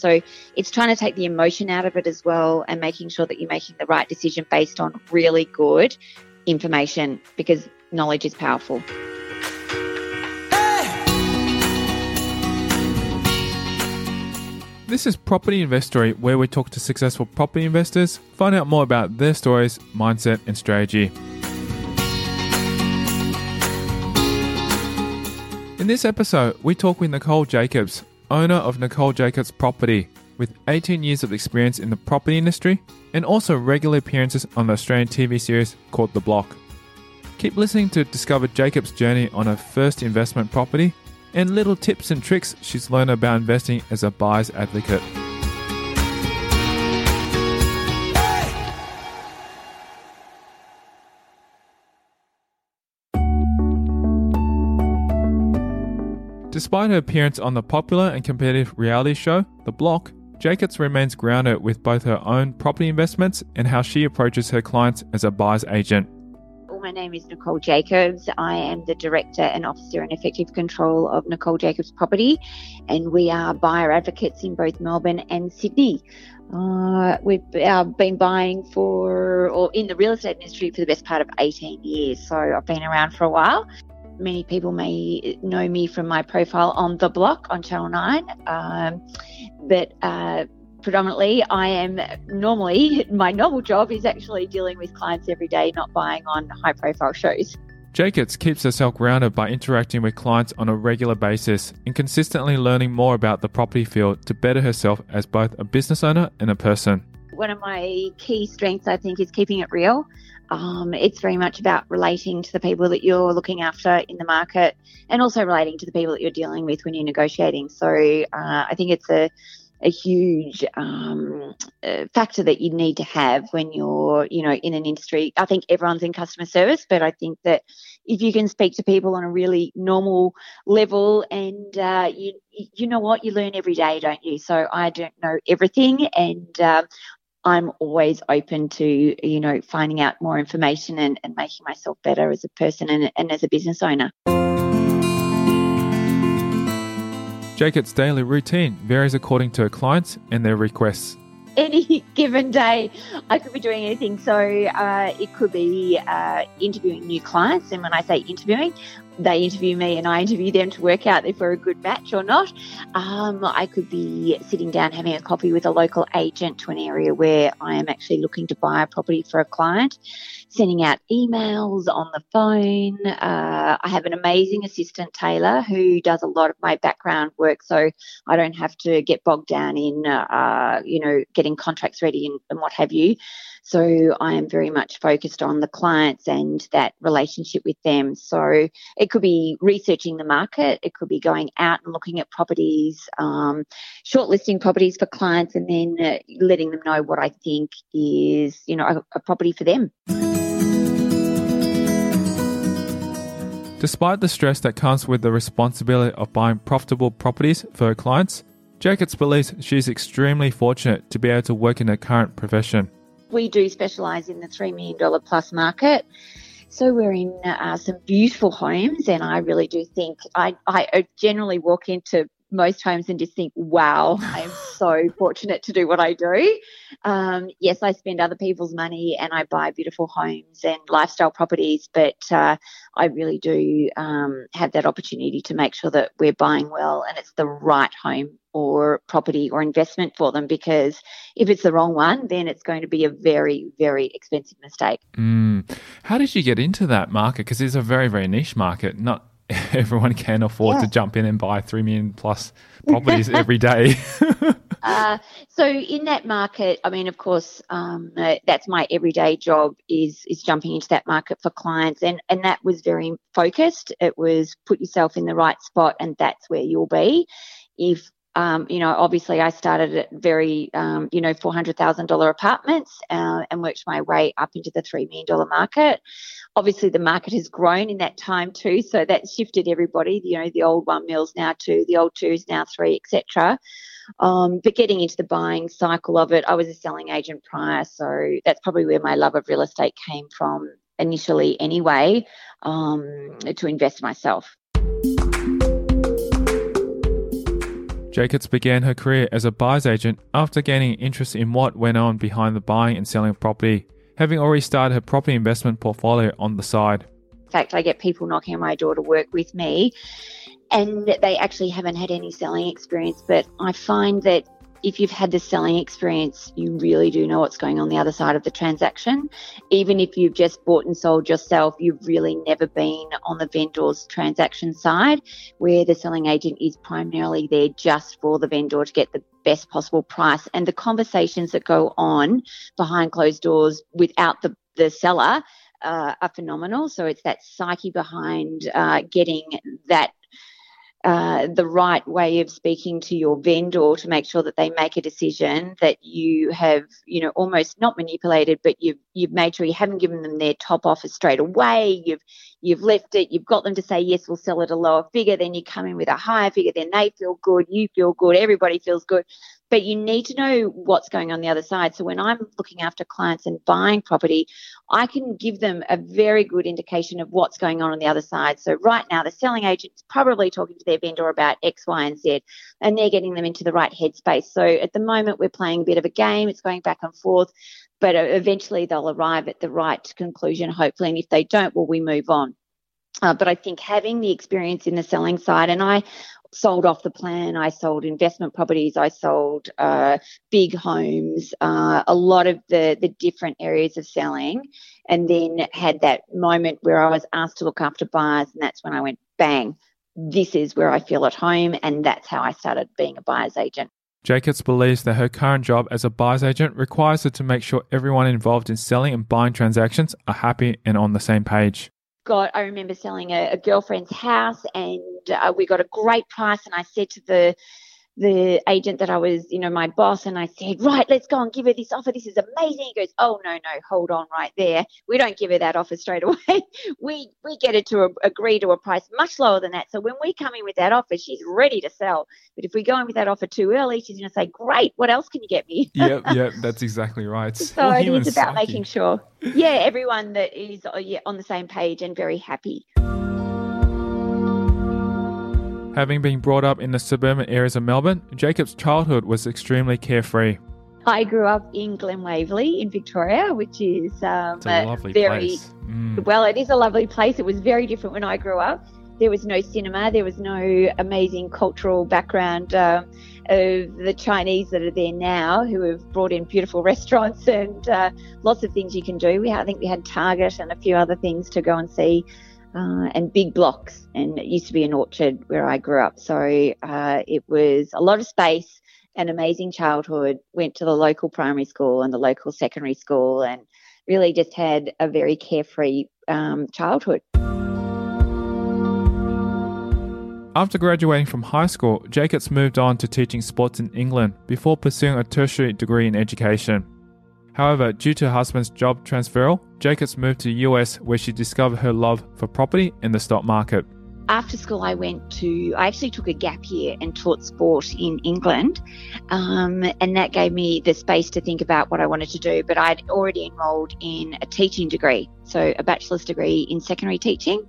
So it's trying to take the emotion out of it as well and making sure that you're making the right decision based on really good information because knowledge is powerful. This is Property Investory, where we talk to successful property investors, find out more about their stories, mindset, and strategy. In this episode, we talk with Nicole Jacobs, owner of Nicole Jacobs Property, with 18 years of experience in the property industry and also regular appearances on the Australian TV series called The Block. Keep listening to discover Jacobs' journey on her first investment property and little tips and tricks she's learned about investing as a buyer's advocate. Despite her appearance on the popular and competitive reality show, The Block, Jacobs remains grounded with both her own property investments and how she approaches her clients as a buyer's agent. My name is Nicole Jacobs. I am the Director and Officer in Effective Control of Nicole Jacobs Property, and we are buyer advocates in both Melbourne and Sydney. Uh, we've uh, been buying for, or in the real estate industry for the best part of 18 years, so I've been around for a while. Many people may know me from my profile on The Block on Channel 9, um, but uh, predominantly I am normally my normal job is actually dealing with clients every day, not buying on high profile shows. Jacobs keeps herself grounded by interacting with clients on a regular basis and consistently learning more about the property field to better herself as both a business owner and a person. One of my key strengths, I think, is keeping it real. Um, it's very much about relating to the people that you're looking after in the market and also relating to the people that you're dealing with when you're negotiating. So uh, I think it's a a huge um, uh, factor that you need to have when you're, you know, in an industry. I think everyone's in customer service, but I think that if you can speak to people on a really normal level, and uh, you, you know what, you learn every day, don't you? So I don't know everything, and uh, I'm always open to, you know, finding out more information and, and making myself better as a person and, and as a business owner. Jacob's daily routine varies according to her clients and their requests. Any given day, I could be doing anything. So uh, it could be uh, interviewing new clients. And when I say interviewing, they interview me and I interview them to work out if we're a good match or not. Um, I could be sitting down having a coffee with a local agent to an area where I am actually looking to buy a property for a client, sending out emails on the phone. Uh, I have an amazing assistant, Taylor, who does a lot of my background work, so I don't have to get bogged down in, uh, you know, getting contracts ready and, and what have you. So I am very much focused on the clients and that relationship with them. So it could be researching the market, it could be going out and looking at properties, um, shortlisting properties for clients, and then uh, letting them know what I think is, you know, a, a property for them. Despite the stress that comes with the responsibility of buying profitable properties for her clients, Jacobs believes she is extremely fortunate to be able to work in her current profession we do specialise in the $3 million plus market. So we're in uh, some beautiful homes, and I really do think I, I generally walk into most homes and just think, wow, I am so fortunate to do what I do. Um, yes, I spend other people's money and I buy beautiful homes and lifestyle properties, but uh, I really do um, have that opportunity to make sure that we're buying well and it's the right home or property or investment for them because if it's the wrong one, then it's going to be a very, very expensive mistake. Mm. How did you get into that market? Because it's a very, very niche market. Not everyone can afford yeah. to jump in and buy 3 million plus properties every day. uh, so in that market, I mean, of course, um, uh, that's my everyday job is is jumping into that market for clients, and and that was very focused. It was put yourself in the right spot, and that's where you'll be. If um, you know, obviously I started at very, um, you know, $400,000 apartments uh, and worked my way up into the $3 million market. Obviously, the market has grown in that time too, so that shifted everybody. You know, the old one mills now two, the old two is now three, etc. Um, but getting into the buying cycle of it, I was a selling agent prior, so that's probably where my love of real estate came from initially, anyway, um, to invest myself. Jacobs began her career as a buyer's agent after gaining interest in what went on behind the buying and selling of property, having already started her property investment portfolio on the side. In fact, I get people knocking on my door to work with me and they actually haven't had any selling experience, but I find that if you've had the selling experience, you really do know what's going on the other side of the transaction. Even if you've just bought and sold yourself, you've really never been on the vendor's transaction side, where the selling agent is primarily there just for the vendor to get the best possible price. And the conversations that go on behind closed doors without the, the seller uh, are phenomenal. So it's that psyche behind uh, getting that uh, the right way of speaking to your vendor to make sure that they make a decision that you have, you know, almost not manipulated, but you've you've made sure you haven't given them their top offer straight away. You've you've left it. You've got them to say yes, we'll sell it a lower figure. Then you come in with a higher figure. Then they feel good. You feel good. Everybody feels good but you need to know what's going on the other side. So when I'm looking after clients and buying property, I can give them a very good indication of what's going on on the other side. So right now, the selling agent's probably talking to their vendor about X, Y, and Z, and they're getting them into the right headspace. So at the moment, we're playing a bit of a game. It's going back and forth, but eventually they'll arrive at the right conclusion, hopefully. And if they don't, well, we move on. Uh, but I think having the experience in the selling side, and I sold off the plan. I sold investment properties. I sold uh, big homes, uh, a lot of the the different areas of selling, and then had that moment where I was asked to look after buyers, and that's when I went bang. This is where I feel at home, and that's how I started being a buyer's agent. Jacobs believes that her current job as a buyer's agent requires her to make sure everyone involved in selling and buying transactions are happy and on the same page got, I remember selling a, a girlfriend's house and uh, we got a great price. And I said to the, the agent that I was, you know, my boss, and I said, right, let's go and give her this offer. This is amazing. He goes, oh no, no, hold on right there. We don't give her that offer straight away. we we get her to a, agree to a price much lower than that. So when we come in with that offer, she's ready to sell. But if we go in with that offer too early, she's going to say, great, what else can you get me? yep, yep, that's exactly right. so it is about psyche. making sure, yeah, everyone that is uh, on the same page and very happy. Having been brought up in the suburban areas of Melbourne, Jacob's childhood was extremely carefree. I grew up in Glen Waverley in Victoria, which is um, a lovely very place. Mm. well. It is a lovely place. It was very different when I grew up. There was no cinema. There was no amazing cultural background uh, of the Chinese that are there now, who have brought in beautiful restaurants and uh, lots of things you can do. We I think we had Target and a few other things to go and see uh, and big blocks. And it used to be an orchard where I grew up. So uh, it was a lot of space, an amazing childhood. Went to the local primary school and the local secondary school and really just had a very carefree um, childhood. After graduating from high school, Jacobs moved on to teaching sports in England before pursuing a tertiary degree in education. However, due to her husband's job transferal, Jacobs moved to the US where she discovered her love for property and the stock market. After school, I went to, I actually took a gap year and taught sport in England. Um, and that gave me the space to think about what I wanted to do. But I'd already enrolled in a teaching degree, so a bachelor's degree in secondary teaching.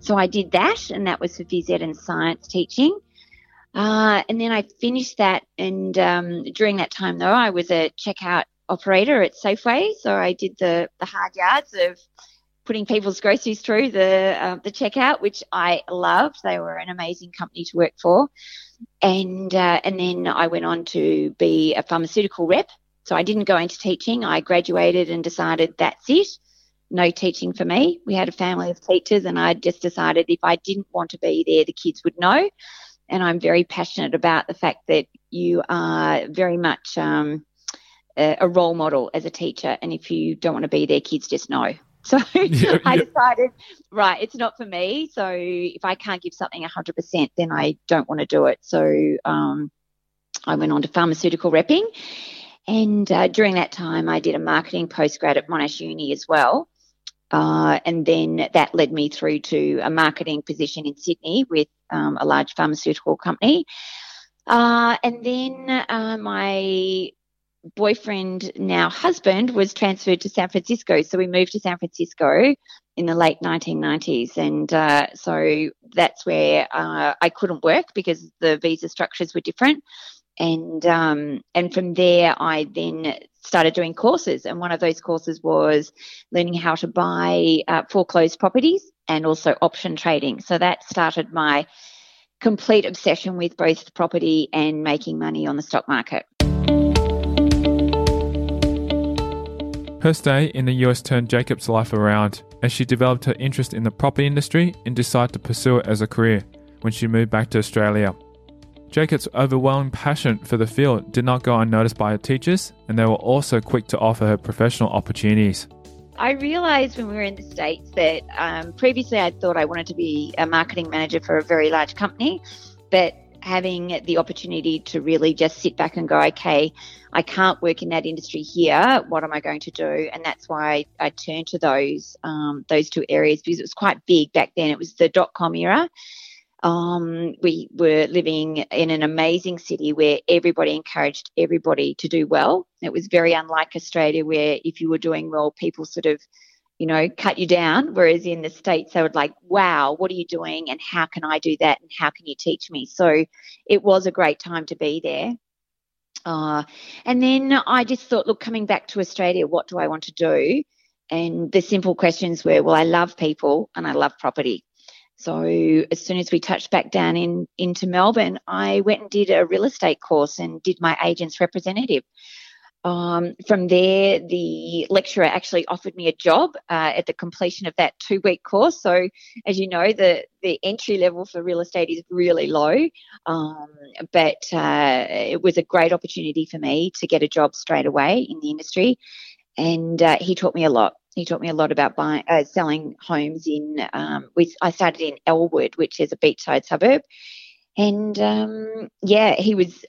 So I did that, and that was for phys ed and science teaching. Uh, and then I finished that, and um, during that time, though, I was a checkout operator at Safeway, so I did the the hard yards of putting people's groceries through the uh, the checkout, which I loved. They were an amazing company to work for, and uh, and then I went on to be a pharmaceutical rep. So I didn't go into teaching. I graduated and decided that's it. No teaching for me. We had a family of teachers, and I just decided if I didn't want to be there, the kids would know. And I'm very passionate about the fact that you are very much um, a, role model as a teacher. And if you don't want to be there, kids just know. So yeah, I yeah. decided, right, it's not for me. So if I can't give something 100%, then I don't want to do it. So um, I went on to pharmaceutical repping. And uh, during that time, I did a marketing postgrad at Monash Uni as well. Uh, and then that led me through to a marketing position in Sydney with um, a large pharmaceutical company. Uh, and then uh, my boyfriend, now husband, was transferred to San Francisco. So we moved to San Francisco in the late 1990s, and uh, so that's where uh, I couldn't work because the visa structures were different. And um, and from there, I then started doing courses, and one of those courses was learning how to buy uh, foreclosed properties and also option trading. So that started my complete obsession with both the property and making money on the stock market. Her stay in the US turned Jacob's life around as she developed her interest in the property industry and decided to pursue it as a career when she moved back to Australia. Jacob's overwhelming passion for the field did not go unnoticed by her teachers, and they were also quick to offer her professional opportunities. I realized when we were in the States that um, previously I thought I wanted to be a marketing manager for a very large company, but having the opportunity to really just sit back and go, okay, I can't work in that industry here. What am I going to do? And that's why I turned to those um, those two areas because it was quite big back then. It was the dot com era. Um, we were living in an amazing city where everybody encouraged everybody to do well. It was very unlike Australia, where if you were doing well, people sort of you know, cut you down. Whereas in the States, they would like, wow, what are you doing? And how can I do that? And how can you teach me? So it was a great time to be there. Uh, and then I just thought, look, coming back to Australia, what do I want to do? And the simple questions were, well, I love people and I love property. So as soon as we touched back down in into Melbourne, I went and did a real estate course and did my agent's representative. Um, from there, the lecturer actually offered me a job uh, at the completion of that two week course. So, as you know, the, the entry level for real estate is really low, um, but uh, it was a great opportunity for me to get a job straight away in the industry. And uh, he taught me a lot. He taught me a lot about buying, uh, selling homes in. Um, with I started in Elwood, which is a beachside suburb, and um, yeah, he was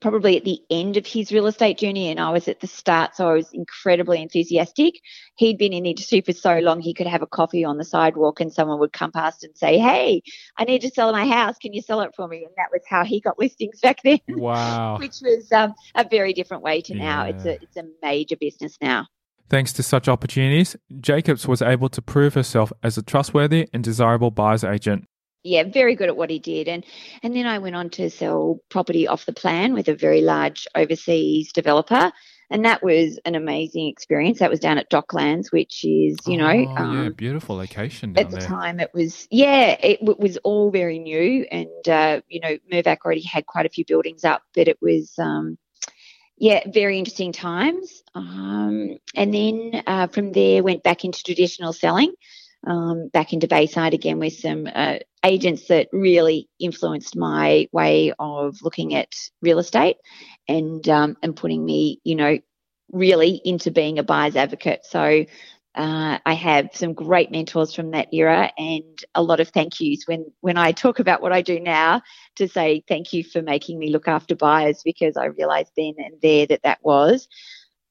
probably at the end of his real estate journey and I was at the start, so I was incredibly enthusiastic. He'd been in the industry for so long he could have a coffee on the sidewalk and someone would come past and say, Hey, I need to sell my house. Can you sell it for me? And that was how he got listings back then. Wow. Which was um, a very different way to now. It's a it's a major business now. Thanks to such opportunities, Jacobs was able to prove herself as a trustworthy and desirable buyer's agent yeah, very good at what he did. And and then I went on to sell property off the plan with a very large overseas developer. And that was an amazing experience. That was down at Docklands, which is, you know, oh, um, yeah, beautiful location. at the there. time, it was, yeah, it, it was all very new, and uh, you know, Mirvac already had quite a few buildings up, but it was, um, yeah, very interesting times. Um, and then uh, from there, went back into traditional selling um, back into Bayside again with some uh, agents that really influenced my way of looking at real estate and um, and putting me, you know, really into being a buyer's advocate. So uh, I have some great mentors from that era and a lot of thank yous when when I talk about what I do now to say thank you for making me look after buyers because I realised then and there that that was,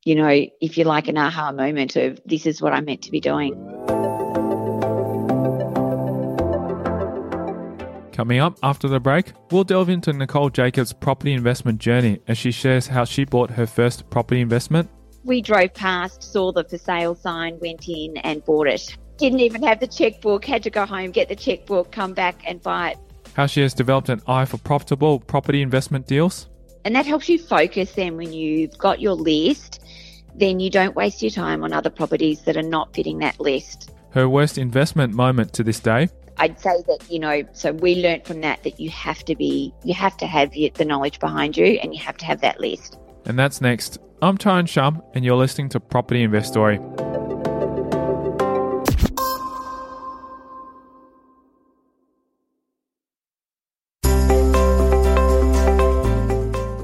you know, if you like an aha moment of this is what I'm meant to be doing. Coming up after the break, we'll delve into Nicole Jacobs' property investment journey as she shares how she bought her first property investment. We drove past, saw the for sale sign, went in and bought it. Didn't even have the checkbook, had to go home, get the checkbook, come back and buy it. How she has developed an eye for profitable property investment deals. And that helps you focus then when you've got your list, then you don't waste your time on other properties that are not fitting that list. Her worst investment moment to this day I'd say that, you know, so we learned from that that you have to be, you have to have the knowledge behind you and you have to have that list. And that's next. I'm Tyron Shum and you're listening to Property Investory.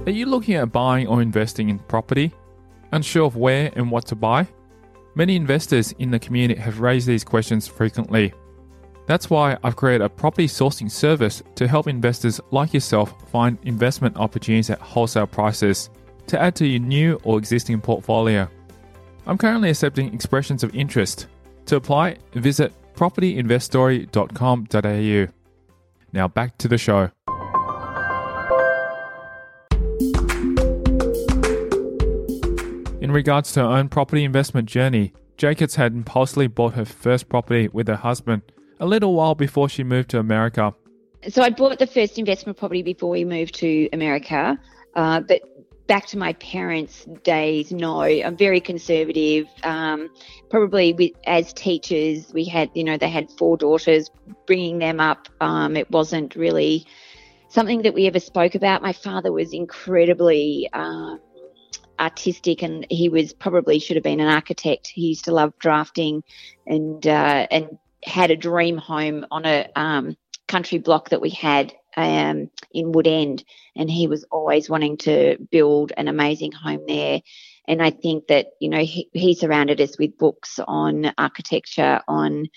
Are you looking at buying or investing in property? Unsure of where and what to buy? Many investors in the community have raised these questions frequently. That's why I've created a property sourcing service to help investors like yourself find investment opportunities at wholesale prices to add to your new or existing portfolio. I'm currently accepting expressions of interest. To apply, visit propertyinvestory.com.au. Now back to the show. In regards to her own property investment journey, Jacobs had impulsively bought her first property with her husband a little while before she moved to America. So I bought the first investment property before we moved to America. Uh, but back to my parents' days, no, I'm very conservative. Um, probably with, as teachers, we had, you know, they had four daughters, bringing them up. Um, it wasn't really something that we ever spoke about. My father was incredibly uh, artistic, and he was probably should have been an architect. He used to love drafting, and uh, and had a dream home on a um, country block that we had um, in Woodend, and he was always wanting to build an amazing home there. And I think that you know he, he surrounded us with books on architecture, on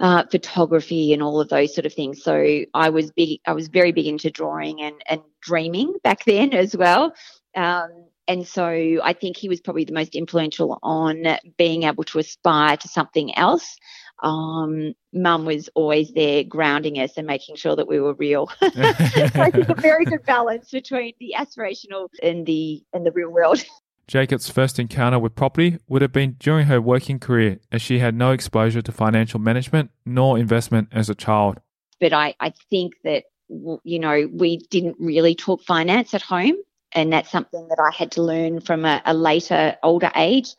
uh, photography, and all of those sort of things. So I was big. I was very big into drawing and and dreaming back then as well. Um, and so I think he was probably the most influential on being able to aspire to something else um, mum was always there grounding us and making sure that we were real. so I think a very good balance between the aspirational and the and the real world. Jacob's first encounter with property would have been during her working career, as she had no exposure to financial management nor investment as a child. But I, I think that, you know, we didn't really talk finance at home. And that's something that I had to learn from a, a later, older age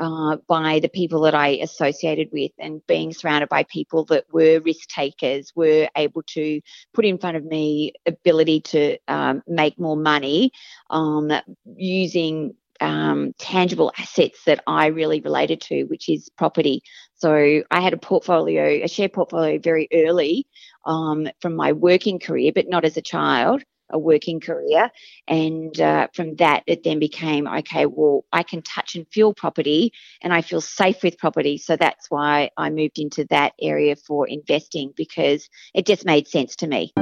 uh, by the people that I associated with and being surrounded by people that were risk takers, were able to put in front of me ability to um, make more money um, using um, tangible assets that I really related to, which is property. So I had a portfolio, a share portfolio very early um, from my working career, but not as a child a working career. And uh, from that, it then became okay, well, I can touch and feel property and I feel safe with property. So that's why I moved into that area for investing because it just made sense to me.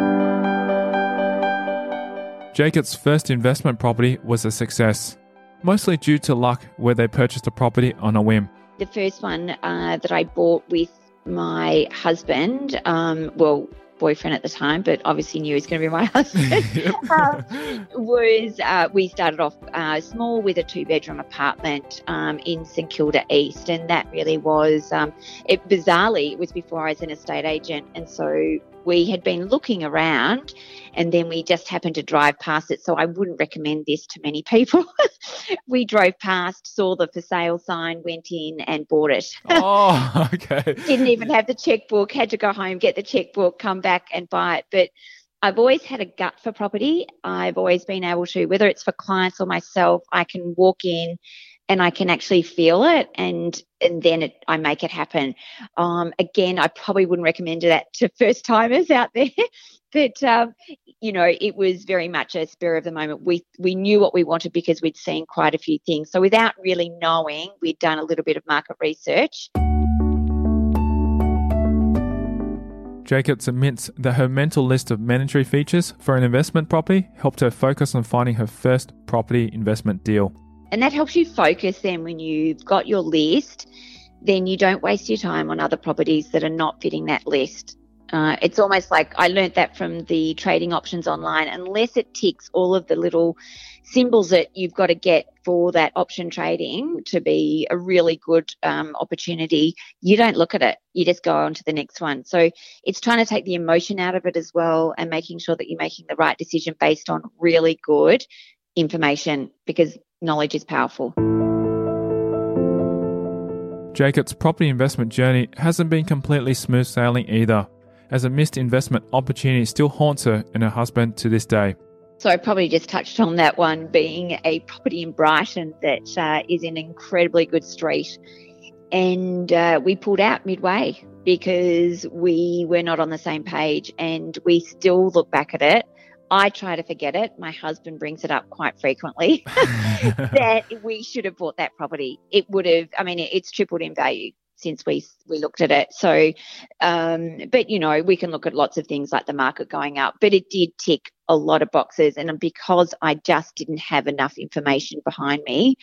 Jacob's first investment property was a success, mostly due to luck where they purchased a property on a whim. The first one uh, that I bought with my husband, um, well, boyfriend at the time, but obviously knew he was going to be my husband, um, was uh, we started off uh, small with a two bedroom apartment um, in St Kilda East. And that really was, um, it bizarrely, it was before I was an estate agent. And so we had been looking around and then we just happened to drive past it. So I wouldn't recommend this to many people. we drove past, saw the for sale sign, went in and bought it. Oh, okay. Didn't even have the checkbook, had to go home, get the checkbook, come back and buy it. But I've always had a gut for property. I've always been able to, whether it's for clients or myself, I can walk in and I can actually feel it and and then it, I make it happen. Um, again, I probably wouldn't recommend that to first timers out there, but um, you know, it was very much a spur of the moment. We we knew what we wanted because we'd seen quite a few things. So without really knowing, we'd done a little bit of market research. Jacobs admits that her mental list of mandatory features for an investment property helped her focus on finding her first property investment deal. And that helps you focus then when you've got your list, then you don't waste your time on other properties that are not fitting that list. Uh, it's almost like I learnt that from the trading options online. Unless it ticks all of the little symbols that you've got to get for that option trading to be a really good um, opportunity, you don't look at it. You just go on to the next one. So it's trying to take the emotion out of it as well and making sure that you're making the right decision based on really good information because knowledge is powerful. Jacob's property investment journey hasn't been completely smooth sailing either, as a missed investment opportunity still haunts her and her husband to this day. So I probably just touched on that one being a property in Brighton that uh, is in an incredibly good street. And uh, we pulled out midway because we were not on the same page and we still look back at it I try to forget it. My husband brings it up quite frequently that we should have bought that property. It would have, I mean, it's tripled in value since we we looked at it. So, um, but you know, we can look at lots of things like the market going up, but it did tick a lot of boxes, and because I just didn't have enough information behind me,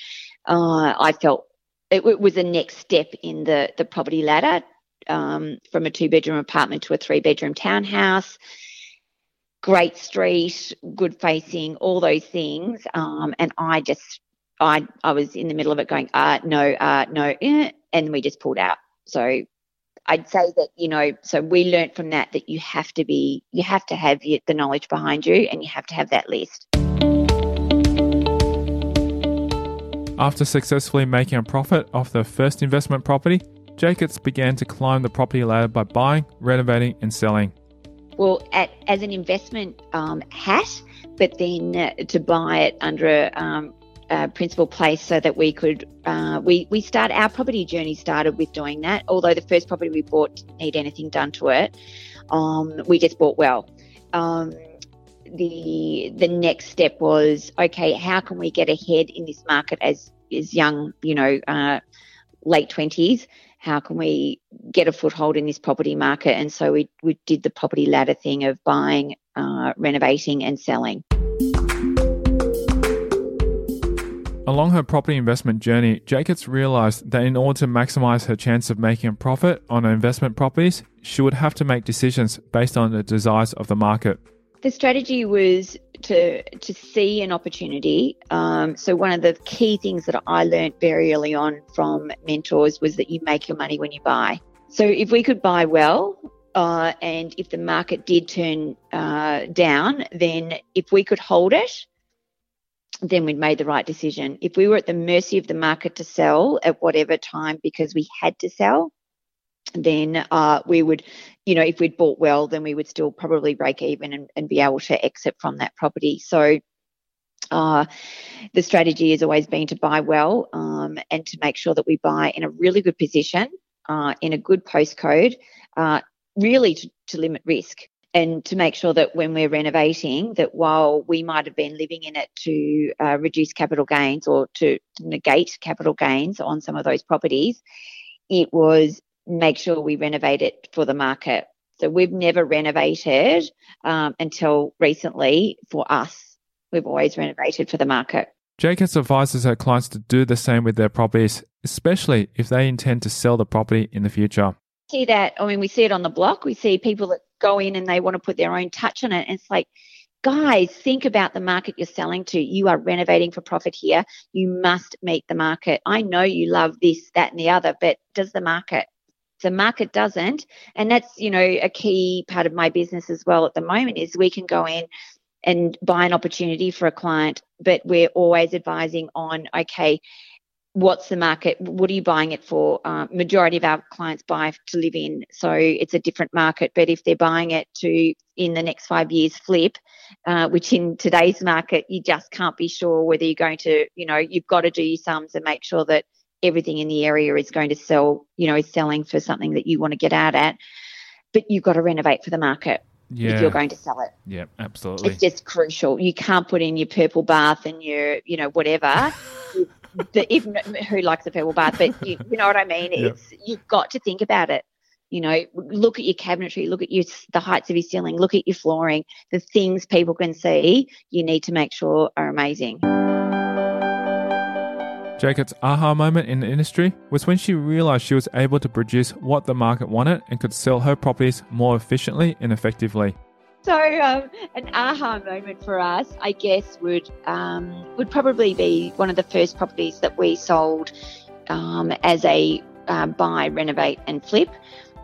uh, I felt it, it, was the next step in the the property ladder um, from a two bedroom apartment to a three bedroom townhouse great street, good facing, all those things. Um, and I just, I, I was in the middle of it going, uh, no, uh, no. Eh. and we just pulled out. So I'd say that you know, so we learned from that that you have to be, you have to have the knowledge behind you, and you have to have that list. After successfully making a profit off the first investment property, Jacobs began to climb the property ladder by buying, renovating, and selling. Well, at, as an investment um, hat, but then uh, to buy it under a, um, a principal place so that we could uh, we we start our property journey started with doing that. Although the first property we bought didn't need anything done to it, um, we just bought well. Um, the the next step was okay. How can we get ahead in this market as as young, you know, uh, late twenties? How can we get a foothold in this property market? And so we we did the property ladder thing of buying, uh, renovating, and selling. Along her property investment journey, Jacobs realized that in order to maximize her chance of making a profit on her investment properties, she would have to make decisions based on the desires of the market. The strategy was to to see an opportunity. Um, so one of the key things that I learned very early on from mentors was that you make your money when you buy. So if we could buy well, uh, and if the market did turn uh, down, then if we could hold it, then we'd made the right decision. If we were at the mercy of the market to sell at whatever time because we had to sell, then uh, we would, you know, if we'd bought well, then we would still probably break even and, and be able to exit from that property. So uh, the strategy has always been to buy well um, and to make sure that we buy in a really good position, uh, in a good postcode, uh, really to, to limit risk and to make sure that when we're renovating, that while we might have been living in it to uh, reduce capital gains or to negate capital gains on some of those properties, it was make sure we renovate it for the market. So we've never renovated um, until recently for us. We've always renovated for the market. Jacobs advises her clients to do the same with their properties, especially if they intend to sell the property in the future. See that? I mean, we see it on the block. We see people that go in and they want to put their own touch on it. And it's like, guys, think about the market you're selling to. You are renovating for profit here. You must meet the market. I know you love this, that, and the other, but does the market? The market doesn't. And that's, you know, a key part of my business as well at the moment is we can go in and buy an opportunity for a client, but we're always advising on, okay, what's the market? What are you buying it for? Uh, majority of our clients buy to live in, so it's a different market. But if they're buying it to in the next five years flip, uh, which in today's market you just can't be sure whether you're going to, you know, you've got to do your sums and make sure that everything in the area is going to sell, you know, is selling for something that you want to get out at. But you've got to renovate for the market. Yeah. If you're going to sell it. Yeah, absolutely. It's just crucial. You can't put in your purple bath and your, you know, whatever the, even who likes a purple bath, but you, you know what I mean. It's you've got to think about it. You know, look at your cabinetry, look at your the heights of your ceiling, look at your flooring. The things people can see, you need to make sure are amazing. Jacob's aha moment in the industry was when she realized she was able to produce what the market wanted and could sell her properties more efficiently and effectively. So um, an aha moment for us, I guess, would um, would probably be one of the first properties that we sold um, as a uh, buy, renovate, and flip,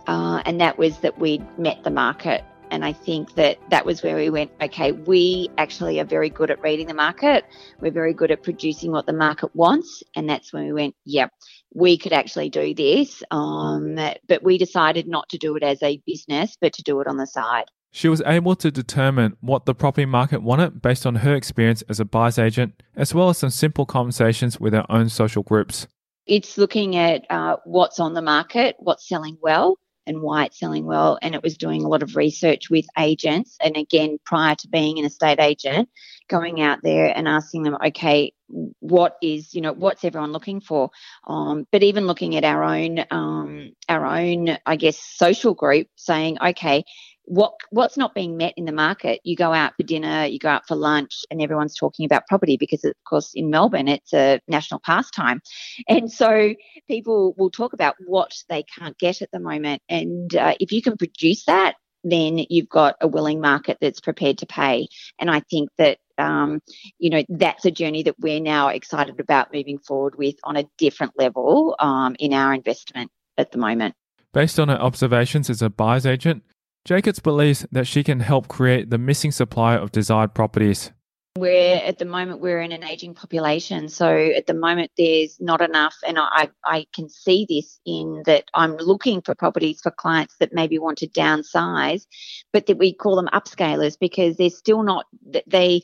uh, and that was that we'd met the market. And I think that that was where we went. Okay, we actually are very good at reading the market. We're very good at producing what the market wants, and that's when we went. Yep, we could actually do this. Um, but we decided not to do it as a business, but to do it on the side. She was able to determine what the property market wanted based on her experience as a buyer's agent, as well as some simple conversations with her own social groups. It's looking at uh, what's on the market, what's selling well, and why it's selling well. And it was doing a lot of research with agents. And again, prior to being an estate agent, going out there and asking them, okay, what is, you know, what's everyone looking for? Um, but even looking at our own, um, our own, I guess, social group saying, okay, what what's not being met in the market? You go out for dinner you go out for lunch and everyone's talking about property because of course in melbourne it's a national pastime. And so people will talk about what they can't get at the moment. And uh, if you can produce that then you've got a willing market that's prepared to pay. And i think that um, you know, that's a journey that we're now excited about moving forward with on a different level um, in our investment at the moment. Based on her observations as a buyer's agent, Jacobs believes that she can help create the missing supply of desired properties. We're at the moment we're in an aging population, so at the moment there's not enough, and I I can see this in that I'm looking for properties for clients that maybe want to downsize, but that we call them upscalers because they're still not they.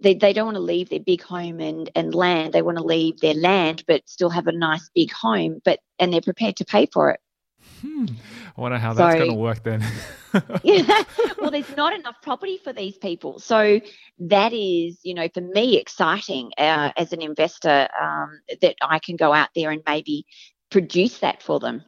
They, they don't want to leave their big home and, and land. They want to leave their land, but still have a nice big home. But and they're prepared to pay for it. Hmm. I wonder how that's going to work then. yeah. Well, there's not enough property for these people. So that is, you know, for me, exciting uh, as an investor um, that I can go out there and maybe produce that for them.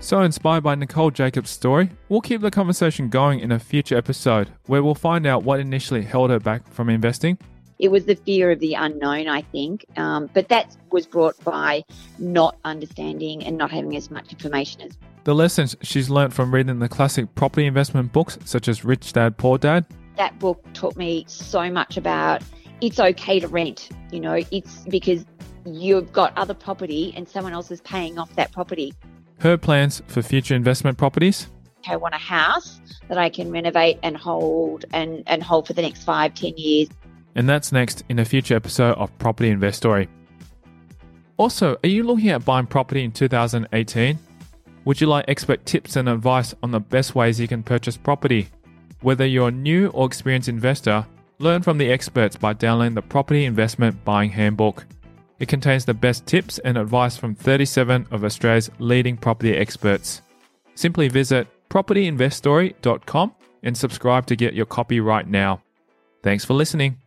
So inspired by Nicole Jacobs' story, we'll keep the conversation going in a future episode where we'll find out what initially held her back from investing it was the fear of the unknown, I think. Um, but that was brought by not understanding and not having as much information as. The lessons she's learnt from reading the classic property investment books, such as Rich Dad Poor Dad. That book taught me so much about it's okay to rent. You know, it's because you've got other property and someone else is paying off that property. Her plans for future investment properties. I want a house that I can renovate and hold and, and hold for the next five, ten years and that's next in a future episode of Property Investory. Also, are you looking at buying property in 2018? Would you like expert tips and advice on the best ways you can purchase property? Whether you're a new or experienced investor, learn from the experts by downloading the Property Investment Buying Handbook. It contains the best tips and advice from 37 of Australia's leading property experts. Simply visit propertyinvestory.com and subscribe to get your copy right now. Thanks for listening.